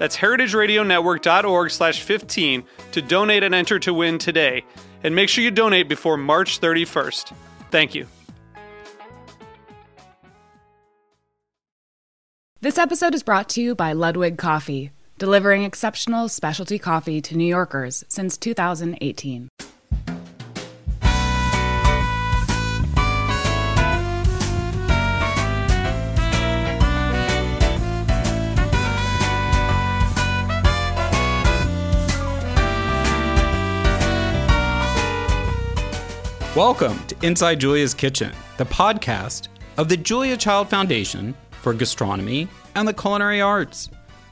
That's heritageradionetwork.org slash 15 to donate and enter to win today. And make sure you donate before March 31st. Thank you. This episode is brought to you by Ludwig Coffee, delivering exceptional specialty coffee to New Yorkers since 2018. Welcome to Inside Julia's Kitchen, the podcast of the Julia Child Foundation for Gastronomy and the Culinary Arts.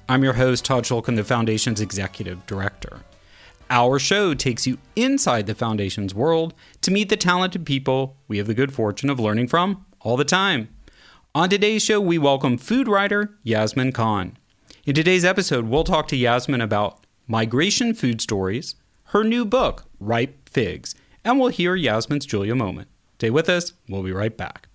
I'm your host, Todd Schulkin, the Foundation's Executive Director. Our show takes you inside the Foundation's world to meet the talented people we have the good fortune of learning from all the time. On today's show, we welcome food writer Yasmin Khan. In today's episode, we'll talk to Yasmin about migration food stories, her new book, Ripe Figs, and we'll hear Yasmin's Julia moment. Stay with us, we'll be right back.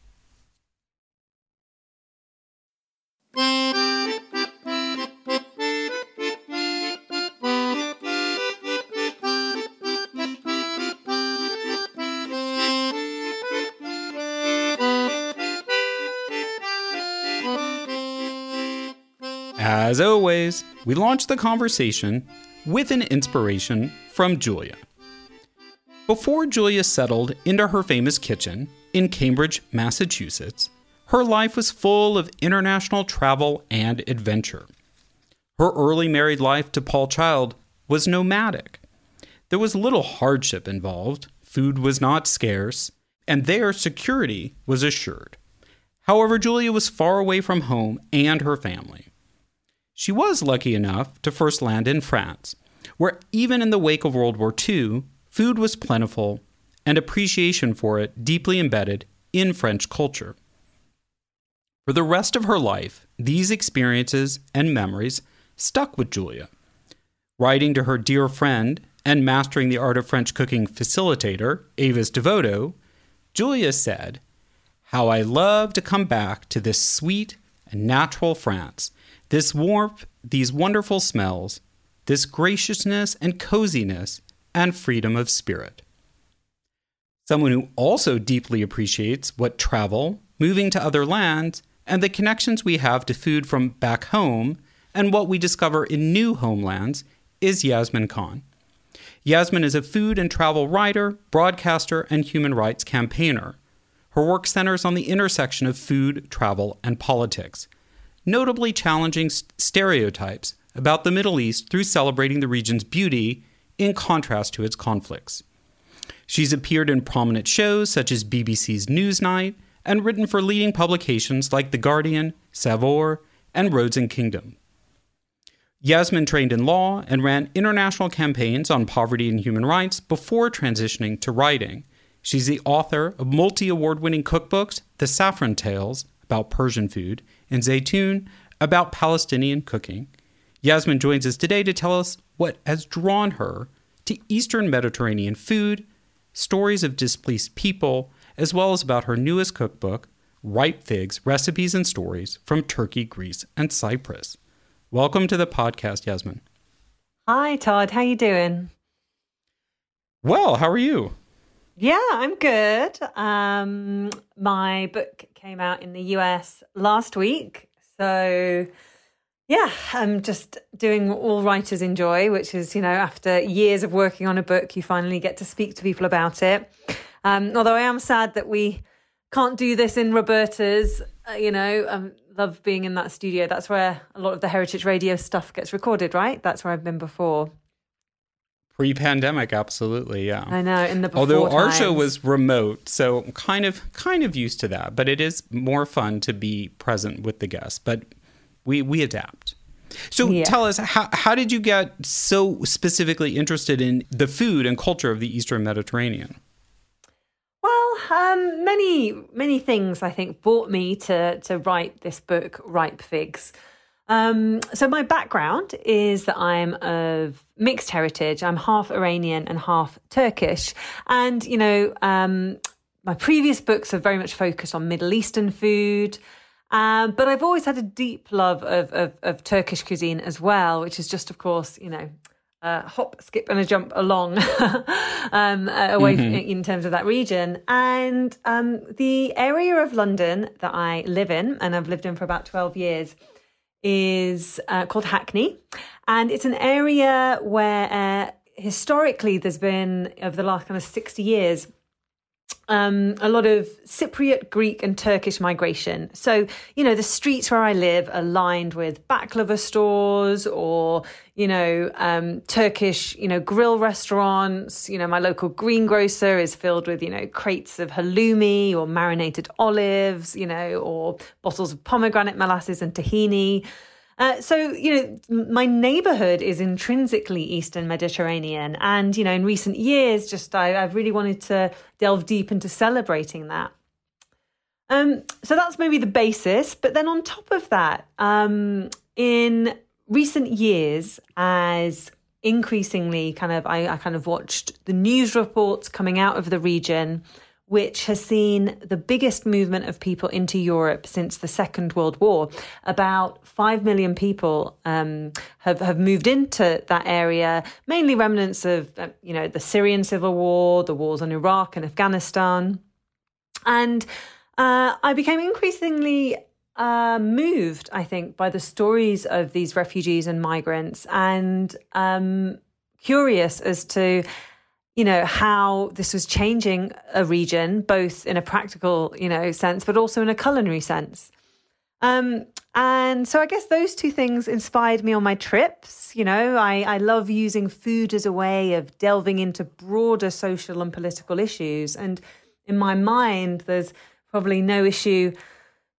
As always, we launch the conversation with an inspiration from Julia. Before Julia settled into her famous kitchen in Cambridge, Massachusetts, her life was full of international travel and adventure. Her early married life to Paul Child was nomadic. There was little hardship involved, food was not scarce, and their security was assured. However, Julia was far away from home and her family. She was lucky enough to first land in France, where even in the wake of World War II, food was plentiful and appreciation for it deeply embedded in French culture. For the rest of her life, these experiences and memories stuck with Julia. Writing to her dear friend and mastering the art of French cooking facilitator, Avis DeVoto, Julia said, How I love to come back to this sweet and natural France, this warmth, these wonderful smells, this graciousness and coziness and freedom of spirit. Someone who also deeply appreciates what travel, moving to other lands, and the connections we have to food from back home and what we discover in new homelands is Yasmin Khan. Yasmin is a food and travel writer, broadcaster, and human rights campaigner. Her work centers on the intersection of food, travel, and politics, notably challenging stereotypes about the Middle East through celebrating the region's beauty in contrast to its conflicts. She's appeared in prominent shows such as BBC's Newsnight and written for leading publications like The Guardian, Saveur, and Roads and Kingdom. Yasmin trained in law and ran international campaigns on poverty and human rights before transitioning to writing. She's the author of multi award winning cookbooks, The Saffron Tales, about Persian food, and Zaitoun, about Palestinian cooking. Yasmin joins us today to tell us what has drawn her to Eastern Mediterranean food, stories of displaced people, as well as about her newest cookbook, Ripe Figs Recipes and Stories from Turkey, Greece, and Cyprus. Welcome to the podcast, Yasmin. Hi, Todd. How you doing? Well, how are you? Yeah, I'm good. Um, my book came out in the US last week, so yeah, I'm just doing what all writers enjoy, which is, you know, after years of working on a book, you finally get to speak to people about it. Um, although I am sad that we can't do this in Roberta's. Uh, you know, um, love being in that studio. That's where a lot of the Heritage Radio stuff gets recorded, right? That's where I've been before. Pre-pandemic, absolutely, yeah. I know. In the although our times. show was remote, so kind of kind of used to that. But it is more fun to be present with the guests. But we we adapt. So yeah. tell us how how did you get so specifically interested in the food and culture of the Eastern Mediterranean? Well, um, many many things I think brought me to to write this book, Ripe Figs. Um, so my background is that I'm of mixed heritage. I'm half Iranian and half Turkish, and you know, um, my previous books have very much focused on Middle Eastern food. Um, but I've always had a deep love of, of, of, Turkish cuisine as well, which is just, of course, you know, a hop, skip, and a jump along um, uh, away mm-hmm. from, in terms of that region. And um, the area of London that I live in, and I've lived in for about 12 years, is uh, called Hackney. And it's an area where uh, historically there's been, over the last kind of 60 years, um, a lot of Cypriot, Greek, and Turkish migration. So, you know, the streets where I live are lined with baklava stores or, you know, um, Turkish, you know, grill restaurants. You know, my local greengrocer is filled with, you know, crates of halloumi or marinated olives, you know, or bottles of pomegranate molasses and tahini. Uh, so, you know, my neighborhood is intrinsically Eastern Mediterranean. And, you know, in recent years, just I, have really wanted to delve deep into celebrating that. Um, so that's maybe the basis. But then on top of that, um, in recent years, as increasingly kind of, I, I kind of watched the news reports coming out of the region which has seen the biggest movement of people into Europe since the Second World War. About 5 million people um, have, have moved into that area, mainly remnants of, uh, you know, the Syrian civil war, the wars on Iraq and Afghanistan. And uh, I became increasingly uh, moved, I think, by the stories of these refugees and migrants and um, curious as to you know how this was changing a region both in a practical you know sense but also in a culinary sense. Um, and so i guess those two things inspired me on my trips you know. I, I love using food as a way of delving into broader social and political issues. And in my mind there's probably no issue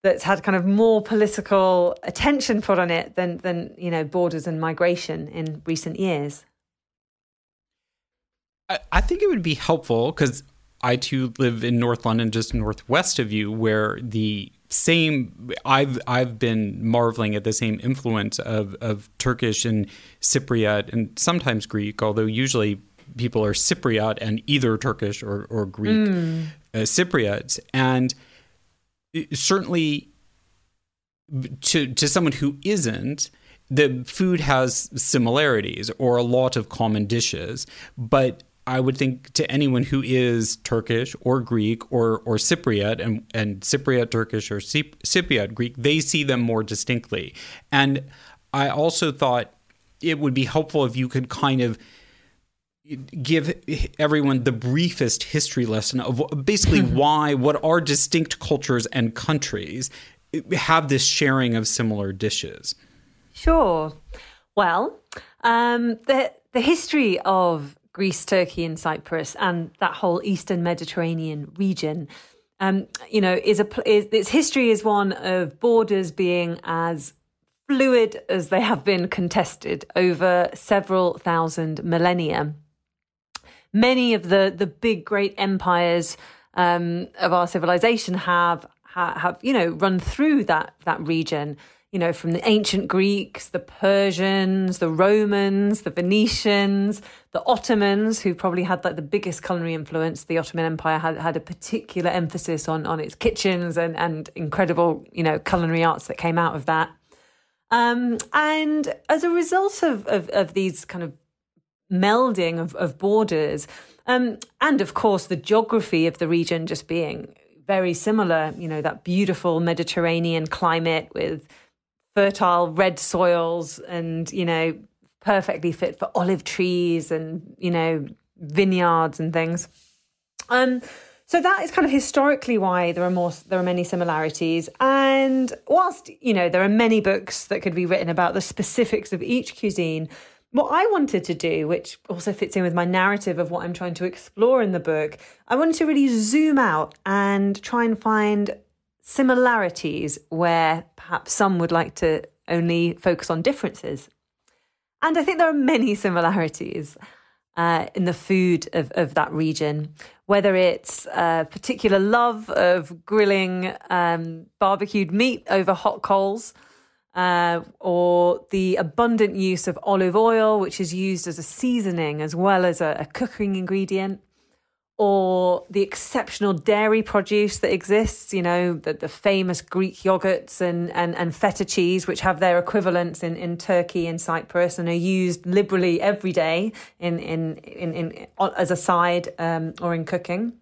that's had kind of more political attention put on it than than you know borders and migration in recent years I, think it would be helpful because I too live in North London, just northwest of you, where the same I've I've been marveling at the same influence of of Turkish and Cypriot and sometimes Greek, although usually people are Cypriot and either Turkish or or Greek mm. uh, Cypriots, and certainly to to someone who isn't the food has similarities or a lot of common dishes, but I would think to anyone who is Turkish or Greek or or Cypriot and and Cypriot Turkish or Cypriot Greek, they see them more distinctly. And I also thought it would be helpful if you could kind of give everyone the briefest history lesson of basically why what are distinct cultures and countries have this sharing of similar dishes. Sure. Well, um, the the history of Greece, Turkey, and Cyprus, and that whole Eastern Mediterranean region. Um, you know, is a is, its history is one of borders being as fluid as they have been contested over several thousand millennia. Many of the the big great empires um, of our civilization have have you know run through that that region you know, from the ancient Greeks, the Persians, the Romans, the Venetians, the Ottomans, who probably had like the biggest culinary influence. The Ottoman Empire had, had a particular emphasis on, on its kitchens and, and incredible, you know, culinary arts that came out of that. Um, and as a result of, of, of these kind of melding of, of borders, um, and of course the geography of the region just being very similar, you know, that beautiful Mediterranean climate with fertile red soils and, you know, perfectly fit for olive trees and, you know, vineyards and things. Um, so that is kind of historically why there are more there are many similarities and whilst you know there are many books that could be written about the specifics of each cuisine what I wanted to do, which also fits in with my narrative of what I'm trying to explore in the book, I wanted to really zoom out and try and find similarities where perhaps some would like to only focus on differences. And I think there are many similarities uh, in the food of, of that region, whether it's a particular love of grilling um, barbecued meat over hot coals uh, or the abundant use of olive oil, which is used as a seasoning as well as a, a cooking ingredient, or the exceptional dairy produce that exists, you know, the, the famous Greek yogurts and, and, and feta cheese, which have their equivalents in, in Turkey and Cyprus and are used liberally every day in, in, in, in as a side um, or in cooking.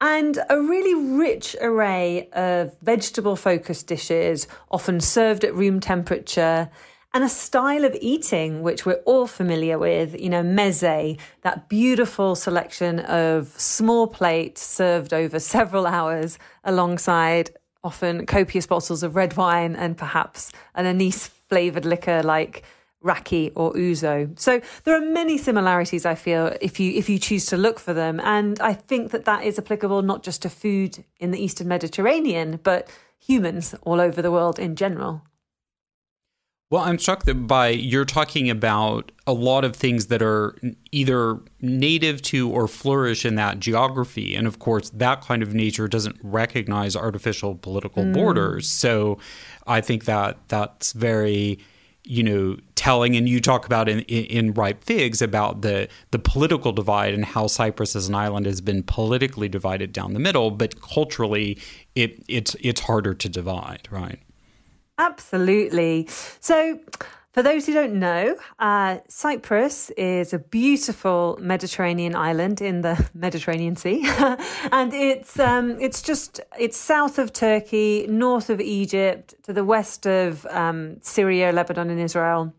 And a really rich array of vegetable focused dishes, often served at room temperature, and a style of eating which we're all familiar with, you know, meze, that beautiful selection of small plate served over several hours alongside often copious bottles of red wine and perhaps an anise flavored liquor like raki or ouzo. So there are many similarities I feel if you if you choose to look for them and I think that that is applicable not just to food in the eastern Mediterranean but humans all over the world in general. Well, I'm struck that by you're talking about a lot of things that are either native to or flourish in that geography. And of course, that kind of nature doesn't recognize artificial political mm. borders. So I think that that's very you know telling and you talk about in, in, in ripe figs about the the political divide and how Cyprus as an island has been politically divided down the middle but culturally it it's it's harder to divide right absolutely. So for those who don't know, uh, Cyprus is a beautiful Mediterranean island in the Mediterranean Sea, and it's um, it's just it's south of Turkey, north of Egypt, to the west of um, Syria, Lebanon, and Israel,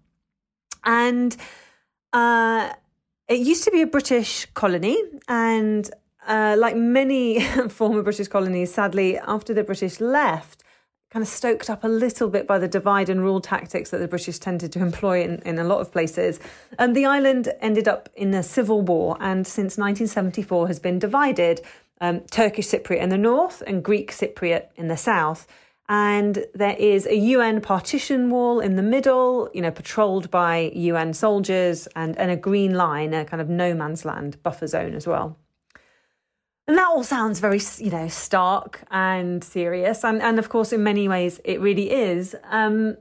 and uh, it used to be a British colony, and uh, like many former British colonies, sadly, after the British left kind of stoked up a little bit by the divide and rule tactics that the British tended to employ in, in a lot of places. And the island ended up in a civil war and since 1974 has been divided um, Turkish Cypriot in the north and Greek Cypriot in the south. And there is a UN partition wall in the middle, you know, patrolled by UN soldiers, and, and a green line, a kind of no man's land buffer zone as well. And that all sounds very, you know, stark and serious. And, and of course, in many ways, it really is. Um,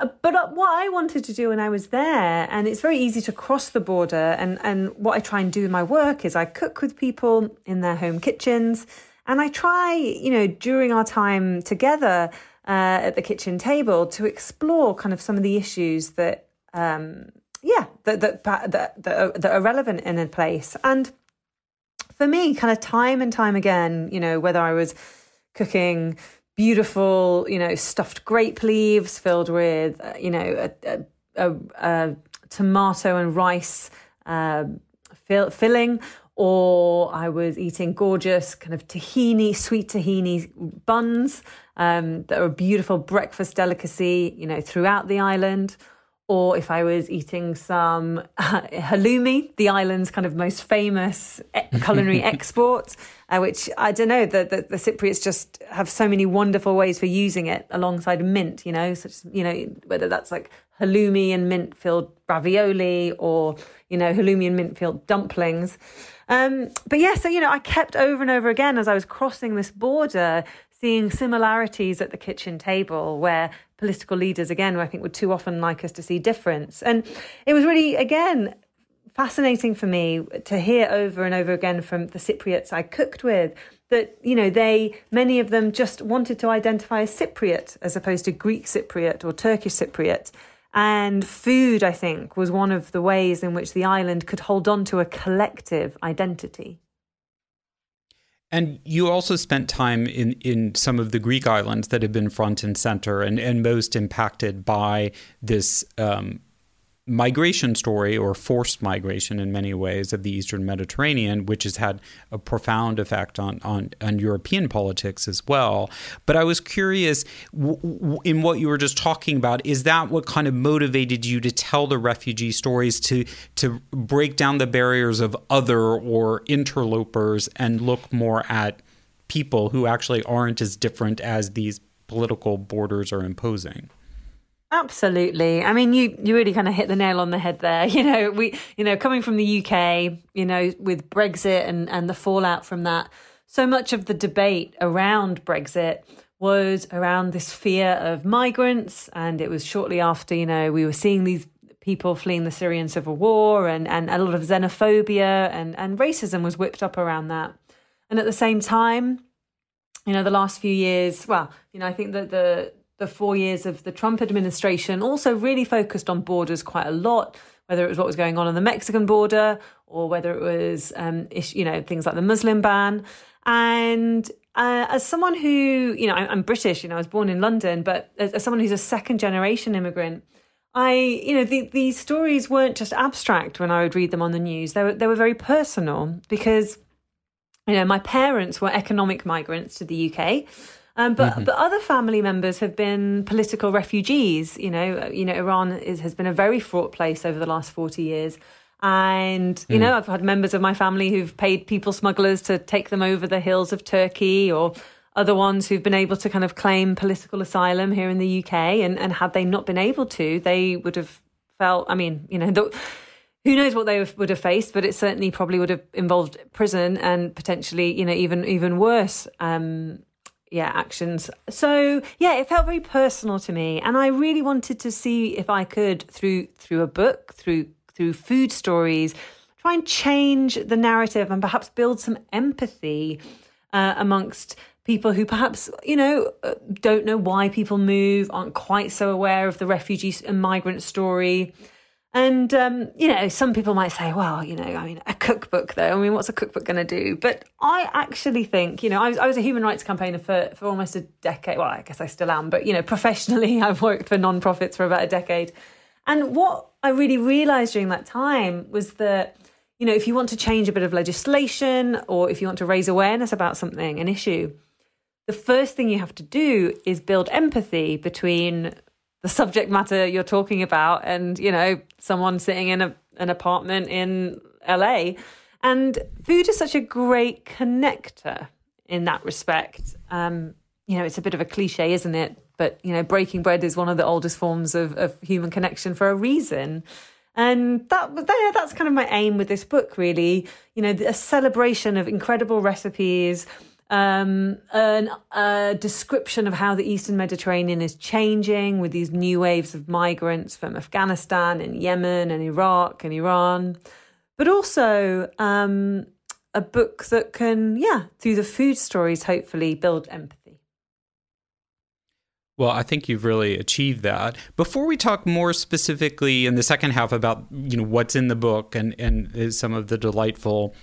uh, but uh, what I wanted to do when I was there, and it's very easy to cross the border, and, and what I try and do in my work is I cook with people in their home kitchens, and I try, you know, during our time together uh, at the kitchen table to explore kind of some of the issues that, um, yeah, that, that, that, that, are, that are relevant in a place. And for me, kind of time and time again, you know, whether I was cooking beautiful, you know, stuffed grape leaves filled with, uh, you know, a, a, a, tomato and rice uh, fill, filling, or I was eating gorgeous kind of tahini, sweet tahini buns um, that are a beautiful breakfast delicacy, you know, throughout the island or if I was eating some uh, halloumi, the island's kind of most famous culinary export, uh, which I don't know, the, the, the, Cypriots just have so many wonderful ways for using it alongside mint, you know, such, you know, whether that's like halloumi and mint filled ravioli or, you know, halloumi and mint filled dumplings. Um, but yeah, so, you know, I kept over and over again as I was crossing this border, seeing similarities at the kitchen table where political leaders, again, I think would too often like us to see difference. And it was really, again, fascinating for me to hear over and over again from the Cypriots I cooked with that, you know, they, many of them just wanted to identify as Cypriot as opposed to Greek Cypriot or Turkish Cypriot. And food, I think, was one of the ways in which the island could hold on to a collective identity. And you also spent time in, in some of the Greek islands that have been front and center and, and most impacted by this um, migration story or forced migration in many ways of the Eastern Mediterranean, which has had a profound effect on, on, on European politics as well. But I was curious w- w- in what you were just talking about, is that what kind of motivated you to tell the refugee stories, to, to break down the barriers of other or interlopers and look more at people who actually aren't as different as these political borders are imposing? Absolutely. I mean, you you really kind of hit the nail on the head there. You know, we you know coming from the UK, you know, with Brexit and and the fallout from that, so much of the debate around Brexit was around this fear of migrants, and it was shortly after you know we were seeing these people fleeing the Syrian civil war, and and a lot of xenophobia and and racism was whipped up around that, and at the same time, you know, the last few years, well, you know, I think that the the four years of the Trump administration also really focused on borders quite a lot, whether it was what was going on on the Mexican border or whether it was, um, you know, things like the Muslim ban. And uh, as someone who, you know, I'm, British, you know, I was born in London, but as, someone who's a second generation immigrant, I, you know, the, these stories weren't just abstract when I would read them on the news. They were, they were very personal because, you know, my parents were economic migrants to the UK. Um, but mm-hmm. but other family members have been political refugees. You know, you know, Iran is, has been a very fraught place over the last forty years. And, you mm. know, I've had members of my family who've paid people smugglers to take them over the hills of Turkey or other ones who've been able to kind of claim political asylum here in the UK. And, and had they not been able to, they would have felt, I mean, you know, the, who knows what they would have faced, but it certainly probably would have involved prison and potentially, you know, even even worse um, yeah actions. So yeah it felt very personal to me and i really wanted to see if i could through through a book through through food stories try and change the narrative and perhaps build some empathy uh, amongst people who perhaps you know uh, don't know why people move aren't quite so aware of the refugee and migrant story and, um, you know, some people might say, well, you know, I mean, a cookbook, though. I mean, what's a cookbook going to do? But I actually think, you know, I was, I was a human rights campaigner for, for almost a decade. Well, I guess I still am, but, you know, professionally, I've worked for non-profits for about a decade. And what I really realized during that time was that, you know, if you want to change a bit of legislation or if you want to raise awareness about something, an issue, the first thing you have to do is build empathy between the subject matter you're talking about and you know someone sitting in a, an apartment in LA and food is such a great connector in that respect. Um, you know it's a bit of a cliche isn't it? But you know breaking bread is one of the oldest forms of, of human connection for a reason. And that was there that's kind of my aim with this book really. You know a celebration of incredible recipes um, an, a description of how the Eastern Mediterranean is changing with these new waves of migrants from Afghanistan and Yemen and Iraq and Iran, but also um, a book that can, yeah, through the food stories, hopefully build empathy. Well, I think you've really achieved that. Before we talk more specifically in the second half about you know what's in the book and and some of the delightful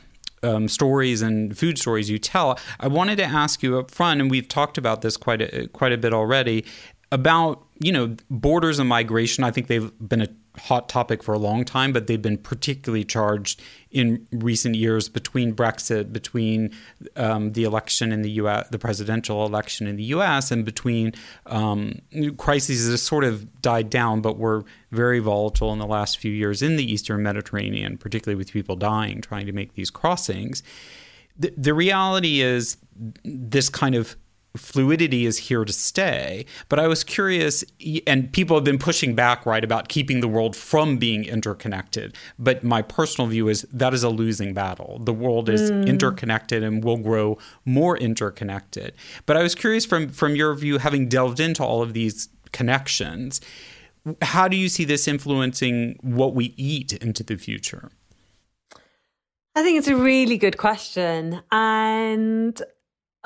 um, stories and food stories you tell, I wanted to ask you up front, and we've talked about this quite a, quite a bit already, about you know borders and migration. I think they've been a hot topic for a long time, but they've been particularly charged in recent years between Brexit, between um, the election in the U.S., the presidential election in the U.S., and between um, crises that sort of died down, but were very volatile in the last few years in the Eastern Mediterranean, particularly with people dying trying to make these crossings. The, the reality is this kind of fluidity is here to stay. But I was curious, and people have been pushing back, right, about keeping the world from being interconnected. But my personal view is that is a losing battle. The world is mm. interconnected and will grow more interconnected. But I was curious from from your view, having delved into all of these connections, how do you see this influencing what we eat into the future? I think it's a really good question. And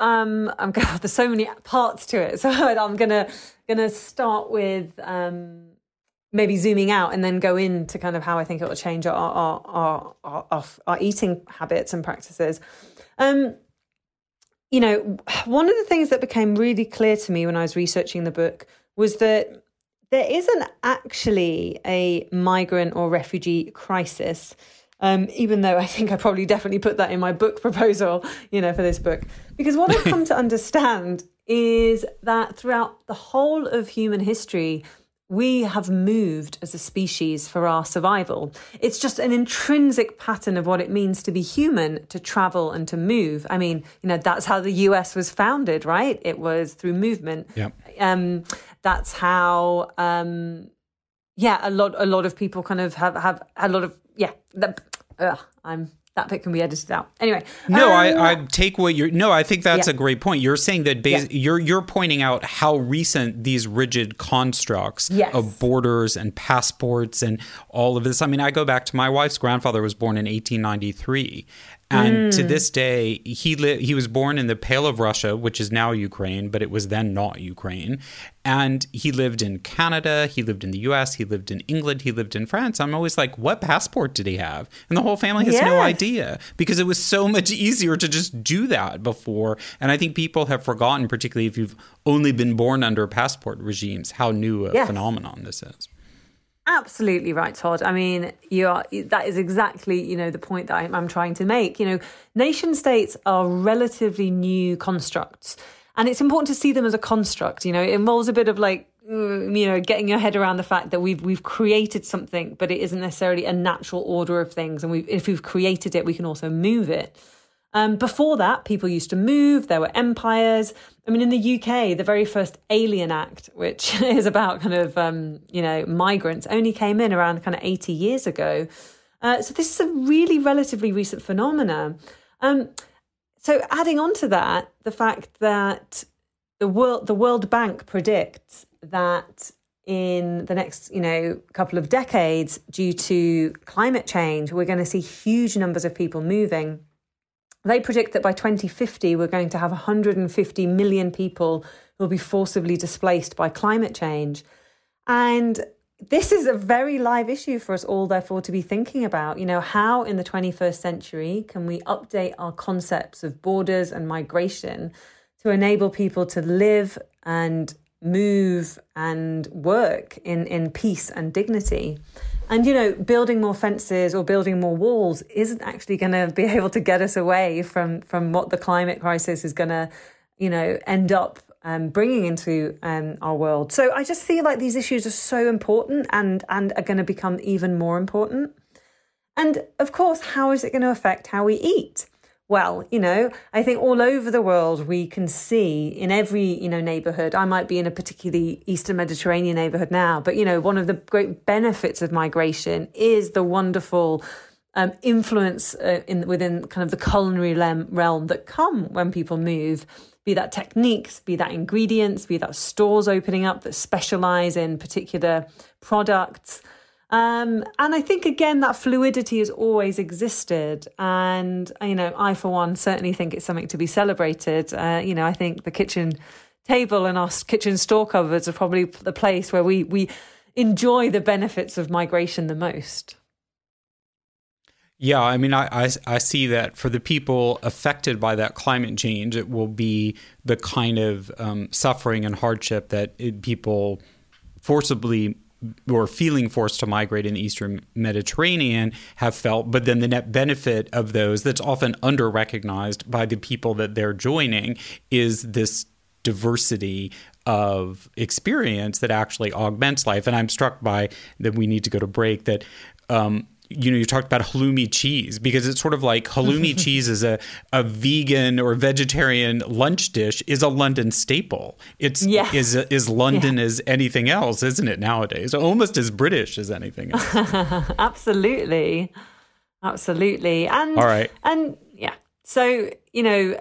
um, I'm gonna, there's so many parts to it, so I'm gonna gonna start with um, maybe zooming out and then go into kind of how I think it will change our our our, our, our, our eating habits and practices. Um, you know, one of the things that became really clear to me when I was researching the book was that there isn't actually a migrant or refugee crisis. Um, even though I think I probably definitely put that in my book proposal, you know, for this book. Because what I've come to understand is that throughout the whole of human history, we have moved as a species for our survival. It's just an intrinsic pattern of what it means to be human, to travel and to move. I mean, you know, that's how the US was founded, right? It was through movement. Yep. Um, that's how, um, yeah, a lot, a lot of people kind of have, have a lot of, yeah, ugh, I'm that bit can be edited out. Anyway, no, um, I, I take what you're. No, I think that's Yeah. a great point. You're saying that bas- Yeah. you're you're pointing out how recent these rigid constructs Yes. of borders and passports and all of this. I mean, I go back to my wife's grandfather was born in 1893. And to hmm. this day, he li- he was born in the Pale of Russia, which is now Ukraine, but it was then not Ukraine. And he lived in Canada, he lived in the US, he lived in England, he lived in France. I'm always like, what passport did he have? And the whole family has no idea because it was so much easier to just do that before. And I think people have forgotten, particularly if you've only been born under passport regimes, how new a Yes. phenomenon this is. Absolutely right, Todd. I mean, you are. That is exactly you know the point that I'm, trying to make. You know, nation states are relatively new constructs, and it's important to see them as a construct. You know, it involves a bit of like mm, you know getting your head around the fact that we've we've created something, but it isn't necessarily a natural order of things. And we, if we've created it, we can also move it. Um, before that, people used to move. There were empires. I mean, in the UK, the very first Alien Act, which is about kind of um, you know migrants, only came in around kind of eighty years ago. Uh, so this is a really relatively recent phenomenon. Um, so adding on to that, the fact that the world the World Bank predicts that in the next you know couple of decades, due to climate change, we're going to see huge numbers of people moving. They predict that by 2050, we're going to have 150 million people who will be forcibly displaced by climate change. And this is a very live issue for us all, therefore, to be thinking about. You know, how in the 21st century can we update our concepts of borders and migration to enable people to live and move and work in, in peace and dignity? And, you know, building more fences or building more walls isn't actually going to be able to get us away from, from what the climate crisis is going to, you know, end up um, bringing into um, our world. So I just feel like these issues are so important and, and are going to become even more important. And of course, how is it going to affect how we eat? Well, you know, I think all over the world we can see in every, you know, neighborhood. I might be in a particularly Eastern Mediterranean neighborhood now, but you know, one of the great benefits of migration is the wonderful um, influence uh, in within kind of the culinary realm that come when people move. Be that techniques, be that ingredients, be that stores opening up that specialize in particular products. Um, and I think again that fluidity has always existed, and you know, I for one certainly think it's something to be celebrated. Uh, you know, I think the kitchen table and our kitchen store cupboards are probably the place where we we enjoy the benefits of migration the most. Yeah, I mean, I, I, I see that for the people affected by that climate change, it will be the kind of um, suffering and hardship that it, people forcibly or feeling forced to migrate in the Eastern Mediterranean have felt, but then the net benefit of those that's often under recognized by the people that they're joining is this diversity of experience that actually augments life. And I'm struck by that we need to go to break that. Um, you know, you talked about halloumi cheese because it's sort of like halloumi cheese is a, a vegan or vegetarian lunch dish is a London staple. It's Yes. is is London as anything else, isn't it nowadays? Almost as British as anything else. Absolutely. Absolutely. And All right. And yeah. So, you know,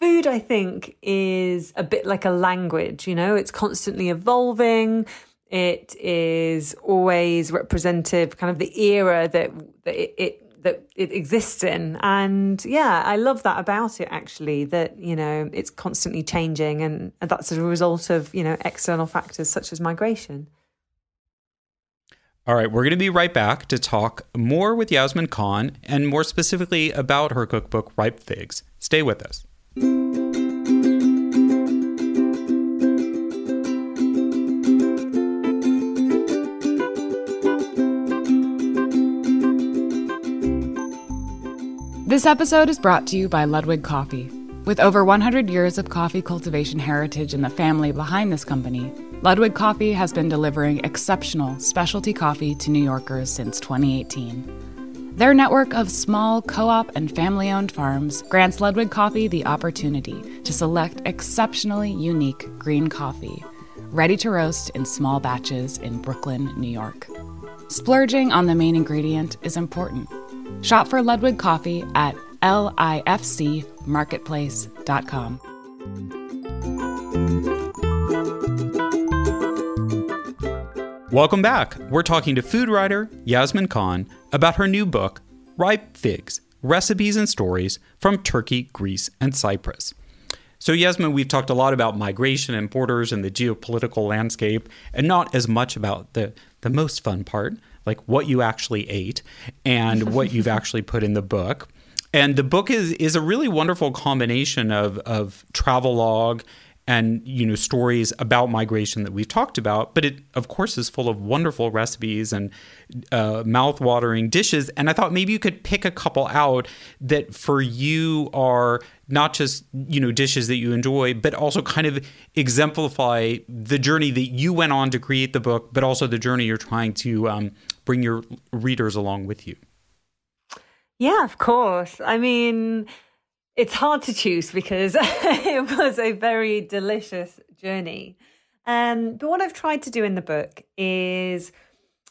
food I think is a bit like a language, you know, it's constantly evolving. It is always representative kind of the era that, that it, it that it exists in and yeah i love that about it actually that you know it's constantly changing and that's a result of you know external factors such as migration All right, we're going to be right back to talk more with Yasmin Khan and more specifically about her cookbook Ripe Figs. Stay with us. This episode is brought to you by Ludwig Coffee. With over 100 years of coffee cultivation heritage in the family behind this company, Ludwig Coffee has been delivering exceptional specialty coffee to New Yorkers since 2018. Their network of small co op and family owned farms grants Ludwig Coffee the opportunity to select exceptionally unique green coffee, ready to roast in small batches in Brooklyn, New York. Splurging on the main ingredient is important. Shop for Ludwig Coffee at lifcmarketplace.com. Welcome back. We're talking to food writer Yasmin Khan about her new book, Ripe Figs Recipes and Stories from Turkey, Greece, and Cyprus. So, Yasmin, we've talked a lot about migration and borders and the geopolitical landscape, and not as much about the, the most fun part, like what you actually ate and what you've actually put in the book. And the book is is a really wonderful combination of of travelogue and you know stories about migration that we've talked about but it of course is full of wonderful recipes and uh, mouth-watering dishes and i thought maybe you could pick a couple out that for you are not just you know dishes that you enjoy but also kind of exemplify the journey that you went on to create the book but also the journey you're trying to um, bring your readers along with you yeah of course i mean it's hard to choose because it was a very delicious journey. Um, but what I've tried to do in the book is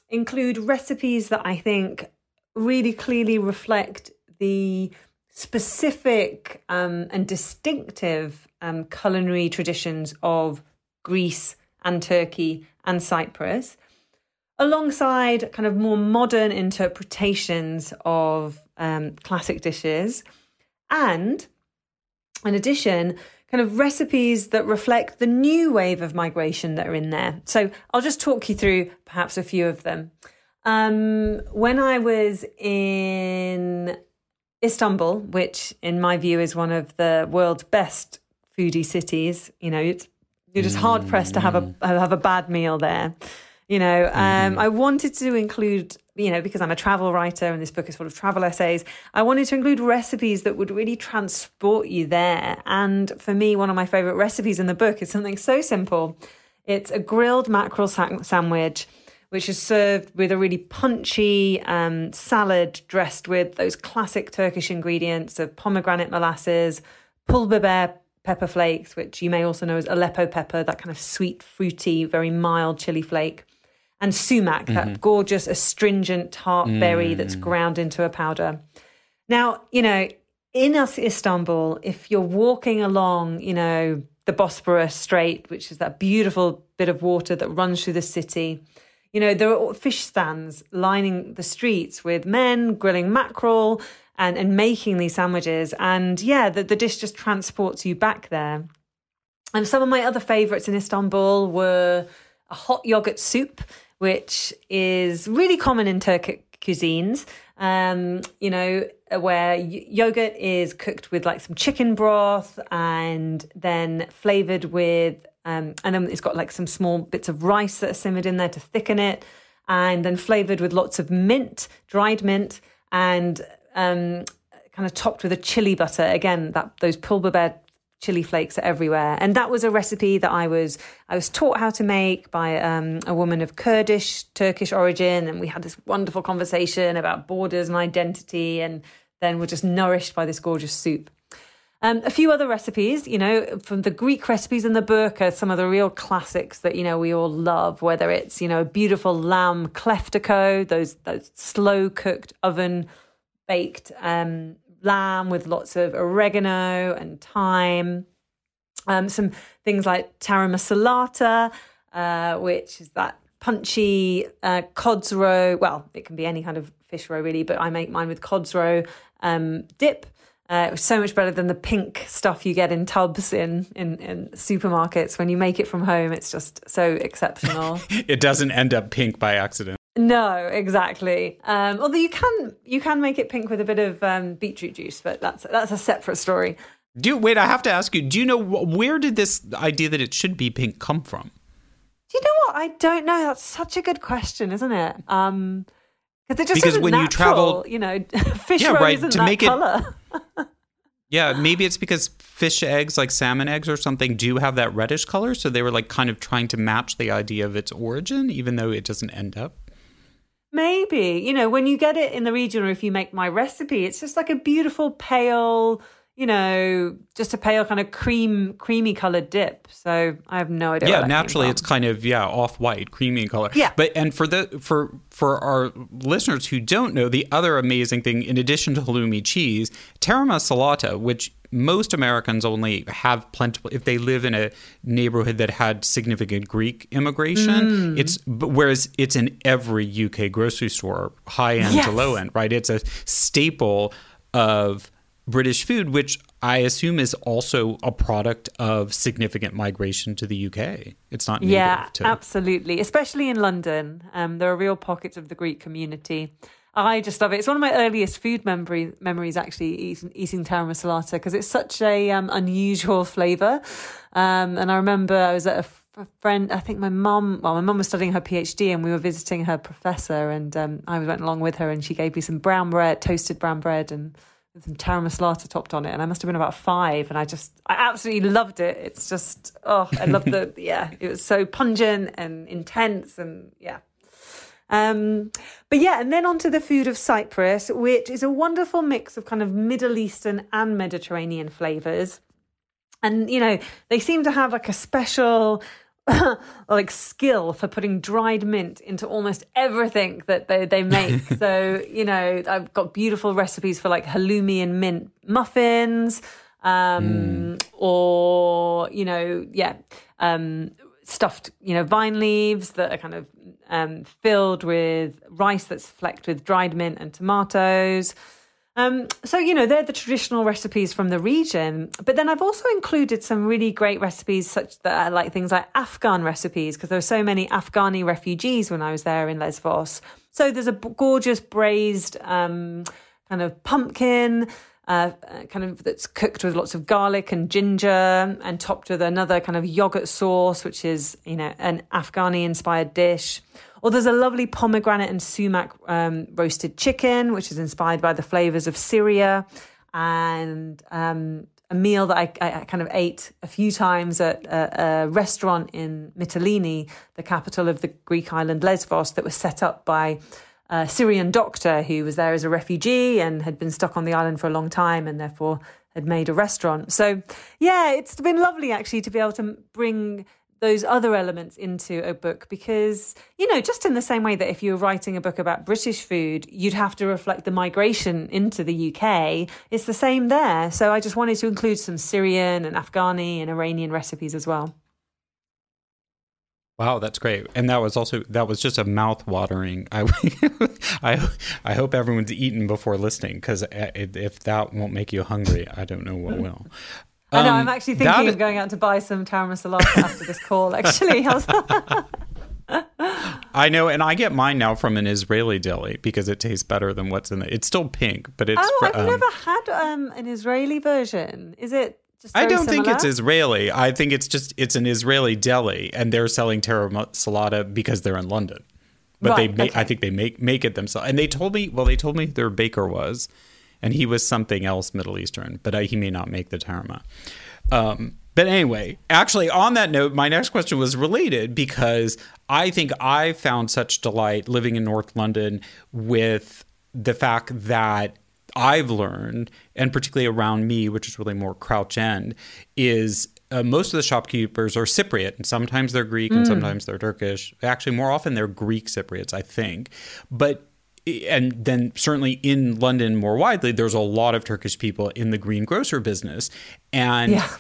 include recipes that I think really clearly reflect the specific um, and distinctive um, culinary traditions of Greece and Turkey and Cyprus, alongside kind of more modern interpretations of um, classic dishes and in addition, kind of recipes that reflect the new wave of migration that are in there. So I'll just talk you through perhaps a few of them. Um, when I was in Istanbul, which in my view is one of the world's best foodie cities, you know, it's, you're just hard pressed to have a mm. have a bad meal there. You know, um, mm-hmm. I wanted to include, you know, because I'm a travel writer and this book is full of travel essays, I wanted to include recipes that would really transport you there. And for me, one of my favorite recipes in the book is something so simple. It's a grilled mackerel sa- sandwich, which is served with a really punchy um, salad dressed with those classic Turkish ingredients of pomegranate molasses, pul biber pepper flakes, which you may also know as Aleppo pepper, that kind of sweet, fruity, very mild chili flake and sumac, mm-hmm. that gorgeous astringent tart mm. berry that's ground into a powder. Now, you know, in us Istanbul, if you're walking along, you know, the Bosporus Strait, which is that beautiful bit of water that runs through the city, you know, there are fish stands lining the streets with men grilling mackerel and, and making these sandwiches. And yeah, the, the dish just transports you back there. And some of my other favorites in Istanbul were a hot yogurt soup which is really common in Turkic cuisines. Um, you know, where yogurt is cooked with like some chicken broth and then flavored with, um, and then it's got like some small bits of rice that are simmered in there to thicken it, and then flavored with lots of mint, dried mint, and um, kind of topped with a chili butter. Again, that those pul biber chili flakes are everywhere. And that was a recipe that I was I was taught how to make by um, a woman of Kurdish Turkish origin, and we had this wonderful conversation about borders and identity, and then we're just nourished by this gorgeous soup. Um, a few other recipes, you know, from the Greek recipes in the book are some of the real classics that you know we all love. Whether it's you know a beautiful lamb kleftiko, those those slow cooked oven baked um, lamb with lots of oregano and thyme. Um, some things like taramasalata, uh, which is that punchy uh, cod's roe. Well, it can be any kind of fish roe really, but I make mine with cod's roe um, dip. Uh, it was so much better than the pink stuff you get in tubs in, in, in supermarkets. When you make it from home, it's just so exceptional. it doesn't end up pink by accident. No, exactly. Um, although you can you can make it pink with a bit of um, beetroot juice, but that's that's a separate story. Do you, wait, I have to ask you. Do you know where did this idea that it should be pink come from? Do you know what? I don't know. That's such a good question, isn't it? Um, Because it just because when natural, you travel, you know, fish yeah, right, to make color. it. yeah, maybe it's because fish eggs, like salmon eggs or something, do have that reddish color. So they were like kind of trying to match the idea of its origin, even though it doesn't end up. Maybe you know when you get it in the region, or if you make my recipe, it's just like a beautiful pale you know, just a pale kind of cream, creamy colored dip. So I have no idea. Yeah, naturally, it's kind of yeah off white, creamy in color. Yeah, but and for the for for our listeners who don't know, the other amazing thing, in addition to halloumi cheese, taramasalata, which most Americans only have plentiful if they live in a neighborhood that had significant Greek immigration. Mm. It's whereas it's in every UK grocery store, high end yes. to low end, right? It's a staple of British food, which I assume is also a product of significant migration to the UK. It's not yeah, to- absolutely, especially in London. Um, there are real pockets of the Greek community. I just love it. It's one of my earliest food memory, memories, actually, eating, eating taramasalata because it's such a um, unusual flavour. Um, and I remember I was at a, a friend, I think my mum, well, my mum was studying her PhD and we were visiting her professor, and um, I went along with her, and she gave me some brown bread, toasted brown bread, and some taramasalata topped on it, and I must have been about five, and I just I absolutely loved it. It's just oh, I love the yeah, it was so pungent and intense, and yeah. Um, but yeah, and then onto the food of Cyprus, which is a wonderful mix of kind of Middle Eastern and Mediterranean flavors. And you know, they seem to have like a special like skill for putting dried mint into almost everything that they, they make. so, you know, I've got beautiful recipes for like halloumi and mint muffins, um, mm. or, you know, yeah, um, stuffed, you know, vine leaves that are kind of um, filled with rice that's flecked with dried mint and tomatoes. Um, so, you know, they're the traditional recipes from the region. But then I've also included some really great recipes, such that I like things like Afghan recipes, because there were so many Afghani refugees when I was there in Lesbos. So there's a gorgeous braised um, kind of pumpkin. Uh, kind of that's cooked with lots of garlic and ginger and topped with another kind of yogurt sauce, which is, you know, an Afghani inspired dish. Or there's a lovely pomegranate and sumac um, roasted chicken, which is inspired by the flavors of Syria, and um, a meal that I, I, kind of ate a few times at a, a, restaurant in Mytilene, the capital of the Greek island Lesbos, that was set up by a Syrian doctor who was there as a refugee and had been stuck on the island for a long time and therefore had made a restaurant. So, yeah, it's been lovely actually to be able to bring those other elements into a book because, you know, just in the same way that if you were writing a book about British food, you'd have to reflect the migration into the UK, it's the same there. So I just wanted to include some Syrian and Afghani and Iranian recipes as well. Wow, that's great. And that was also that was just a mouth watering. I I I hope everyone's eaten before listening cuz eh, if that won't make you hungry, I don't know what will. I know. I'm um, actually thinking of going out to buy some taramasalata after this call. Actually, I know, and I get mine now from an Israeli deli because it tastes better than what's in it. It's still pink, but it's. Oh, I've um, never had um, an Israeli version. Is it? I don't similar? think it's Israeli. I think it's just it's an Israeli deli, and they're selling taramasalata because they're in London. But right, they, make, okay. I think they make make it themselves. And they told me, well, they told me their baker was, and he was something else Middle Eastern, but he may not make the tarama. Um, but anyway, actually, on that note, my next question was related because I think I found such delight living in North London with the fact that I've learned, and particularly around me, which is really more Crouch End, is uh, most of the shopkeepers are Cypriot, and sometimes they're Greek, mm. and sometimes they're Turkish. Actually, more often they're Greek Cypriots, I think. But and then certainly in London more widely, there's a lot of Turkish people in the greengrocer business. And yeah.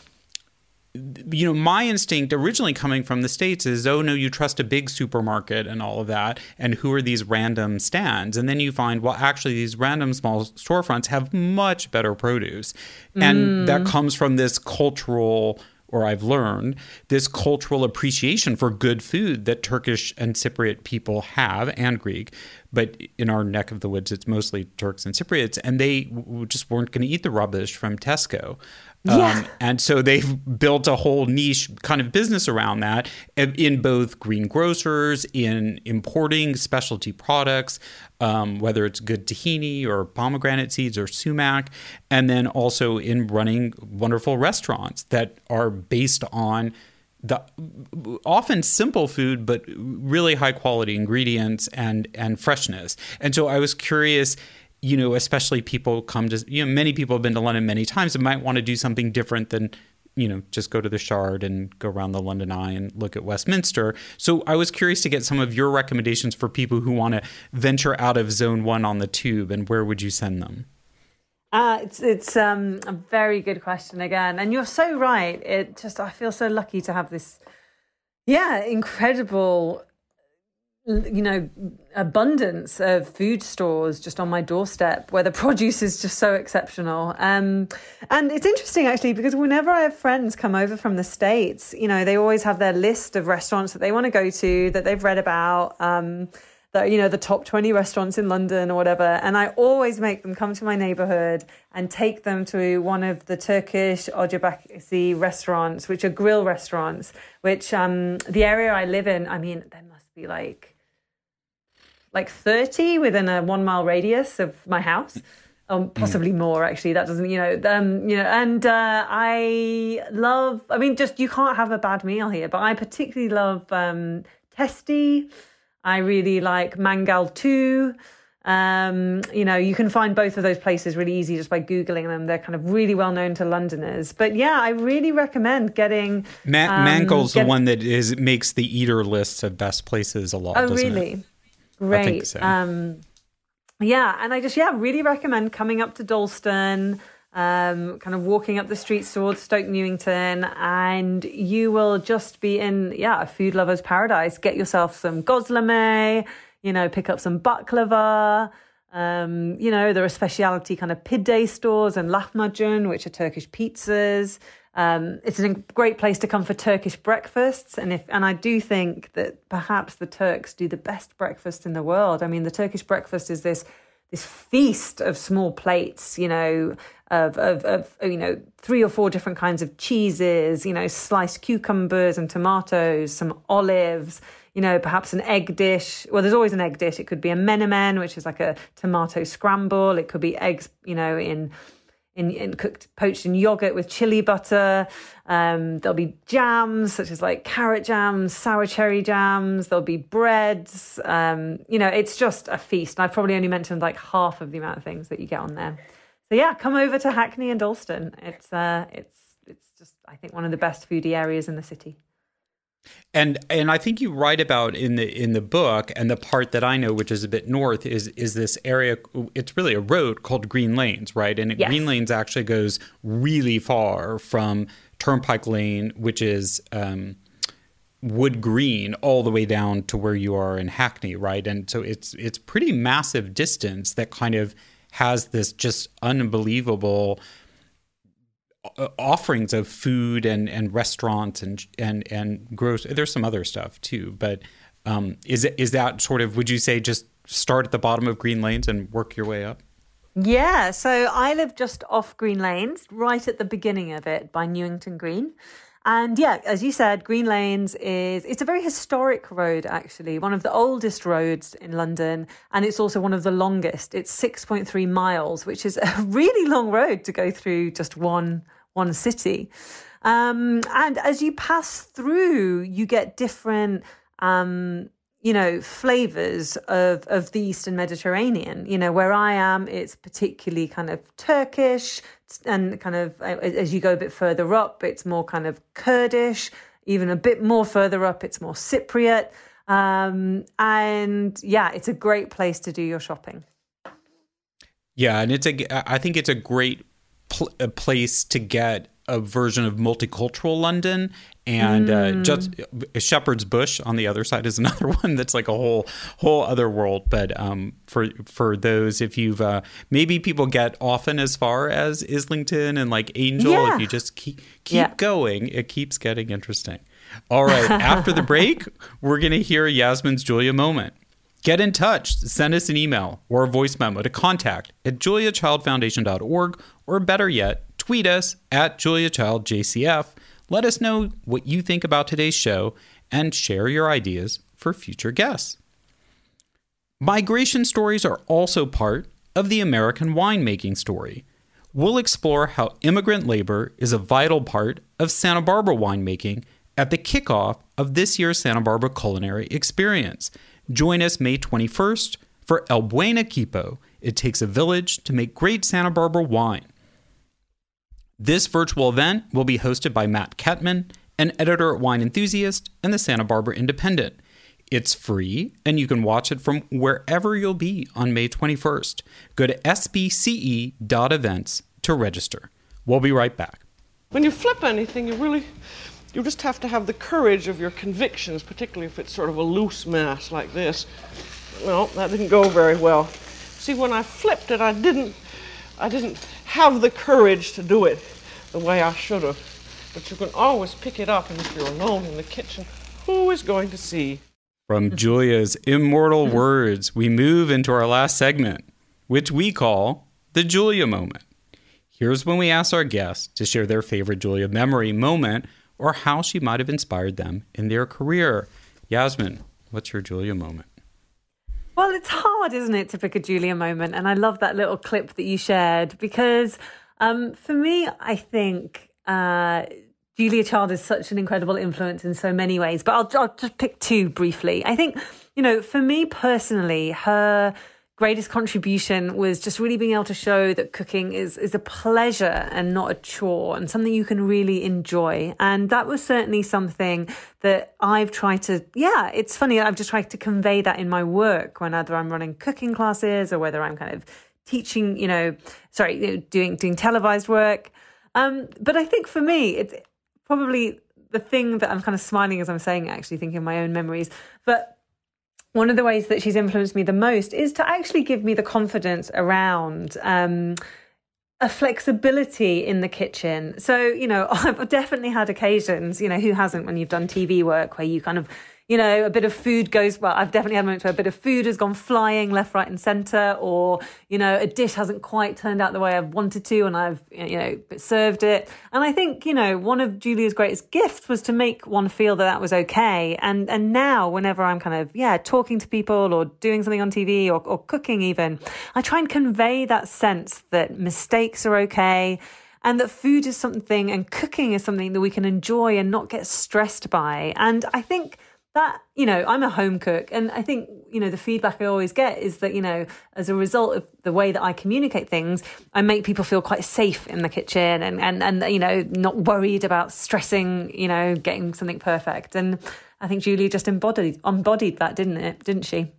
you know, my instinct originally coming from the States is, oh no, you trust a big supermarket and all of that. And who are these random stands? And then you find, well, actually, these random small storefronts have much better produce. And mm. that comes from this cultural or I've learned this cultural appreciation for good food that Turkish and Cypriot people have and Greek but in our neck of the woods, it's mostly Turks and Cypriots, and they w- just weren't going to eat the rubbish from Tesco. Yeah. Um, and so they've built a whole niche kind of business around that in both green grocers, in importing specialty products, um, whether it's good tahini or pomegranate seeds or sumac, and then also in running wonderful restaurants that are based on the often simple food but really high quality ingredients and and freshness. And so I was curious you know, especially people come to, you know, many people have been to London many times and might want to do something different than, you know, just go to the Shard and go around the London Eye and look at Westminster. So I was curious to get some of your recommendations for people who want to venture out of Zone One on the Tube, and where would you send them? Uh, it's it's um, a very good question again, and you're so right. It just I feel so lucky to have this, yeah, incredible you know abundance of food stores just on my doorstep where the produce is just so exceptional. Um, and it's interesting actually because whenever i have friends come over from the states you know they always have their list of restaurants that they want to go to that they've read about um, that you know the top 20 restaurants in london or whatever. And i always make them come to my neighborhood and take them to one of the turkish ocakbaşı restaurants which are grill restaurants which um, the area i live in i mean there must be like like 30 within a one mile radius of my house. Um, possibly mm. more actually. That doesn't, you know, um, you know, and uh, I love. I mean, just you can't have a bad meal here. But I particularly love um, Testi. I really like Mangal too. Um, you know, you can find both of those places really easy just by googling them. They're kind of really well known to Londoners. But yeah, I really recommend getting. Um, Mangal's get- the one that is makes the eater lists of best places a lot. Oh, really? It? Great. So. Um, yeah, and I just yeah really recommend coming up to Dalston, um, kind of walking up the streets towards Stoke Newington, and you will just be in yeah a food lover's paradise. Get yourself some gozleme, you know, pick up some baklava. Um, you know, there are specialty kind of pide stores and lahmacun, which are Turkish pizzas. Um, it's a great place to come for Turkish breakfasts, and if and I do think that perhaps the Turks do the best breakfast in the world. I mean, the Turkish breakfast is this this feast of small plates, you know, of, of, of you know three or four different kinds of cheeses, you know, sliced cucumbers and tomatoes, some olives, you know, perhaps an egg dish. Well, there's always an egg dish. It could be a menemen, which is like a tomato scramble. It could be eggs, you know, in in, in, cooked poached in yogurt with chili butter. Um, there'll be jams such as like carrot jams, sour cherry jams. There'll be breads. Um, you know, it's just a feast. And I've probably only mentioned like half of the amount of things that you get on there. So yeah, come over to Hackney and Dalston. It's uh, it's it's just I think one of the best foodie areas in the city. And and I think you write about in the in the book and the part that I know, which is a bit north, is is this area. It's really a road called Green Lanes, right? And yes. Green Lanes actually goes really far from Turnpike Lane, which is um, Wood Green, all the way down to where you are in Hackney, right? And so it's it's pretty massive distance that kind of has this just unbelievable offerings of food and, and restaurants and and and gross. There's some other stuff too, but um, is is that sort of? Would you say just start at the bottom of Green Lanes and work your way up? Yeah, so I live just off Green Lanes, right at the beginning of it by Newington Green. And yeah, as you said, Green Lanes is it's a very historic road actually, one of the oldest roads in London, and it's also one of the longest. It's 6.3 miles, which is a really long road to go through just one one city. Um, and as you pass through, you get different, um, you know, flavors of, of the Eastern Mediterranean. You know, where I am, it's particularly kind of Turkish, and kind of as you go a bit further up, it's more kind of Kurdish. Even a bit more further up, it's more Cypriot. Um, and yeah, it's a great place to do your shopping. Yeah, and it's a. I think it's a great pl- a place to get a version of multicultural London, and uh, mm. uh, just Shepherd's Bush on the other side is another one that's like a whole whole other world. But um, for for those, if you've uh, maybe people get often as far as Islington and like Angel, yeah. if you just keep keep yeah. going, it keeps getting interesting. All right, after the break, we're gonna hear Yasmin's Julia moment. Get in touch. Send us an email or a voice memo to contact at juliachildfoundation.org, or better yet, tweet us at juliachildjcf. Let us know what you think about today's show and share your ideas for future guests. Migration stories are also part of the American winemaking story. We'll explore how immigrant labor is a vital part of Santa Barbara winemaking at the kickoff of this year's Santa Barbara Culinary Experience. Join us May 21st for El Buen Equipo. It takes a village to make great Santa Barbara wine. This virtual event will be hosted by Matt Kettmann, an editor at Wine Enthusiast and the Santa Barbara Independent. It's free, and you can watch it from wherever you'll be on May 21st. Go to sbce.events to register. We'll be right back. When you flip anything, you really you just have to have the courage of your convictions, particularly if it's sort of a loose mass like this. Well, that didn't go very well. See, when I flipped it, I didn't, I didn't have the courage to do it the way I should have. But you can always pick it up, and if you're alone in the kitchen, who is going to see? From Julia's immortal hmm. words, we move into our last segment, which we call the Julia moment. Here's when we ask our guests to share their favorite Julia memory moment or how she might have inspired them in their career. Yasmin, what's your Julia moment? Well, it's hard, isn't it, to pick a Julia moment? And I love that little clip that you shared because um, for me, I think uh, Julia Child is such an incredible influence in so many ways. But I'll, I'll just pick two briefly. I think, you know, for me personally, her greatest contribution was just really being able to show that cooking is is a pleasure and not a chore and something you can really enjoy. And that was certainly something that I've tried to yeah it's funny I've just tried to convey that in my work whenever I'm running cooking classes or whether I'm kind of teaching you know sorry doing doing televised work. Um but I think for me it's probably the thing that I'm kind of smiling as I'm saying actually thinking my own memories. But one of the ways that she's influenced me the most is to actually give me the confidence around um, a flexibility in the kitchen. So, you know, I've definitely had occasions, you know, who hasn't when you've done TV work where you kind of you know, a bit of food goes, well, I've definitely had moments where a bit of food has gone flying left, right, and center, or, you know, a dish hasn't quite turned out the way I've wanted to and I've, you know, served it. And I think, you know, one of Julia's greatest gifts was to make one feel that that was okay. And, and now, whenever I'm kind of, yeah, talking to people or doing something on TV or, or cooking even, I try and convey that sense that mistakes are okay and that food is something and cooking is something that we can enjoy and not get stressed by. And I think that you know i'm a home cook and i think you know the feedback i always get is that you know as a result of the way that i communicate things i make people feel quite safe in the kitchen and and and you know not worried about stressing you know getting something perfect. And i think julia just embodied embodied that didn't it? Didn't she?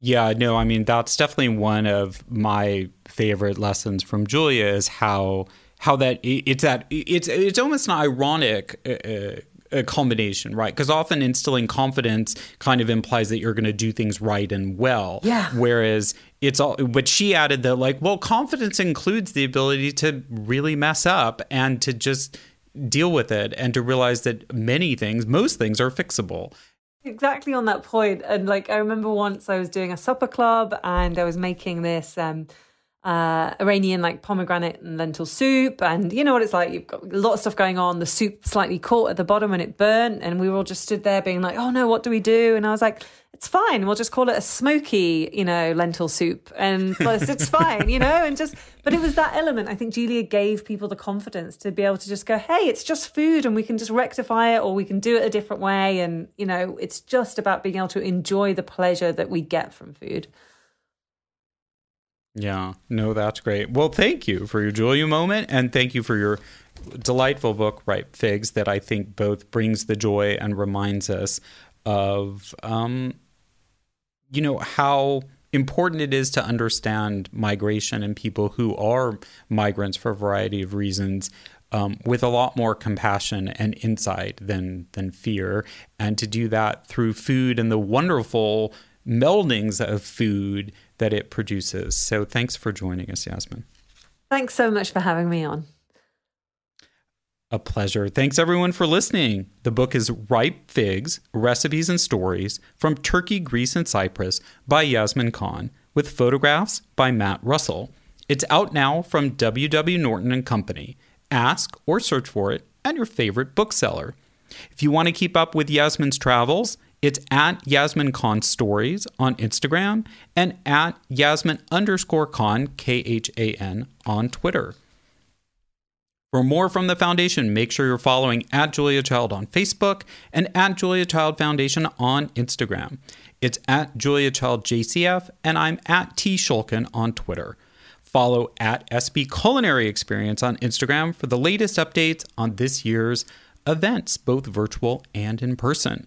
Yeah no i mean that's definitely one of my favorite lessons from julia is how how that it's that it's it's almost an ironic uh, uh a combination, right? Because often instilling confidence kind of implies that you're going to do things right and well. Yeah. Whereas it's all, but she added that, like, well, confidence includes the ability to really mess up and to just deal with it and to realize that many things, most things are fixable. Exactly on that point. And like, I remember once I was doing a supper club and I was making this, um, uh, Iranian like pomegranate and lentil soup. And you know what it's like. You've got a lot of stuff going on. The soup slightly caught at the bottom and it burnt. And we were all just stood there being like, oh no, what do we do? And I was like, it's fine. We'll just call it a smoky, you know, lentil soup. And plus it's fine, you know, and just, but it was that element. I think Julia gave people the confidence to be able to just go, hey, it's just food and we can just rectify it or we can do it a different way. And, you know, it's just about being able to enjoy the pleasure that we get from food. Yeah, no, that's great. Well, thank you for your Julia moment, and thank you for your delightful book, Ripe Figs, that I think both brings the joy and reminds us of, um, you know, how important it is to understand migration and people who are migrants for a variety of reasons. Um, with a lot more compassion and insight than than fear, and to do that through food and the wonderful meldings of food that it produces. So thanks for joining us, Yasmin. Thanks so much for having me on. A pleasure. Thanks everyone for listening. The book is Ripe Figs Recipes and Stories from Turkey, Greece, and Cyprus by Yasmin Khan, with photographs by Matt Russell. It's out now from W.W. Norton and Company. Ask or search for it at your favorite bookseller. If you want to keep up with Yasmin's travels, it's at Yasmin Khan Stories on Instagram and at Yasmin underscore Khan, K H A N, on Twitter. For more from the foundation, make sure you're following at Julia Child on Facebook and at Julia Child Foundation on Instagram. It's at Julia Child JCF, and I'm at T Schulkin on Twitter. Follow at SB Culinary Experience on Instagram for the latest updates on this year's events, both virtual and in person.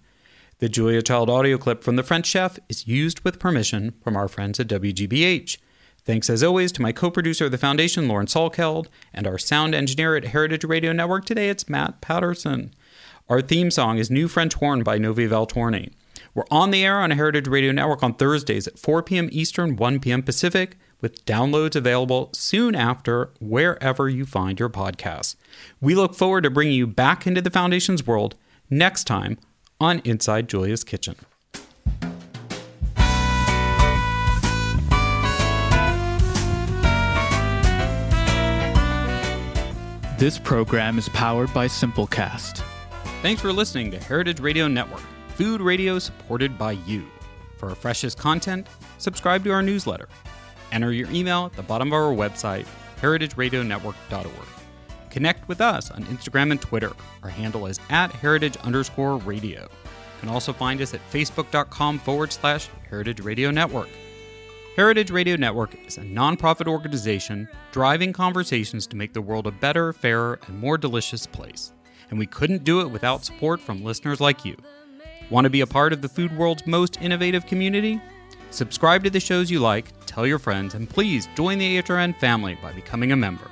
The Julia Child audio clip from The French Chef is used with permission from our friends at WGBH. Thanks as always to my co producer of the Foundation, Lauren Salkeld, and our sound engineer at Heritage Radio Network. Today it's Matt Patterson. Our theme song is New French Horn by Novi Valtorni. We're on the air on Heritage Radio Network on Thursdays at 4 p.m. Eastern, 1 p.m. Pacific, with downloads available soon after wherever you find your podcasts. We look forward to bringing you back into the Foundation's world next time on Inside Julia's Kitchen. This program is powered by Simplecast. Thanks for listening to Heritage Radio Network, food radio supported by you. For our freshest content, subscribe to our newsletter. Enter your email at the bottom of our website, heritageradionetwork.org. Connect with us on Instagram and Twitter. Our handle is at heritage underscore radio. You can also find us at facebook.com forward slash heritage radio network. Heritage Radio Network is a nonprofit organization driving conversations to make the world a better, fairer, and more delicious place. And we couldn't do it without support from listeners like you. Want to be a part of the food world's most innovative community? Subscribe to the shows you like, tell your friends, and please join the HRN family by becoming a member.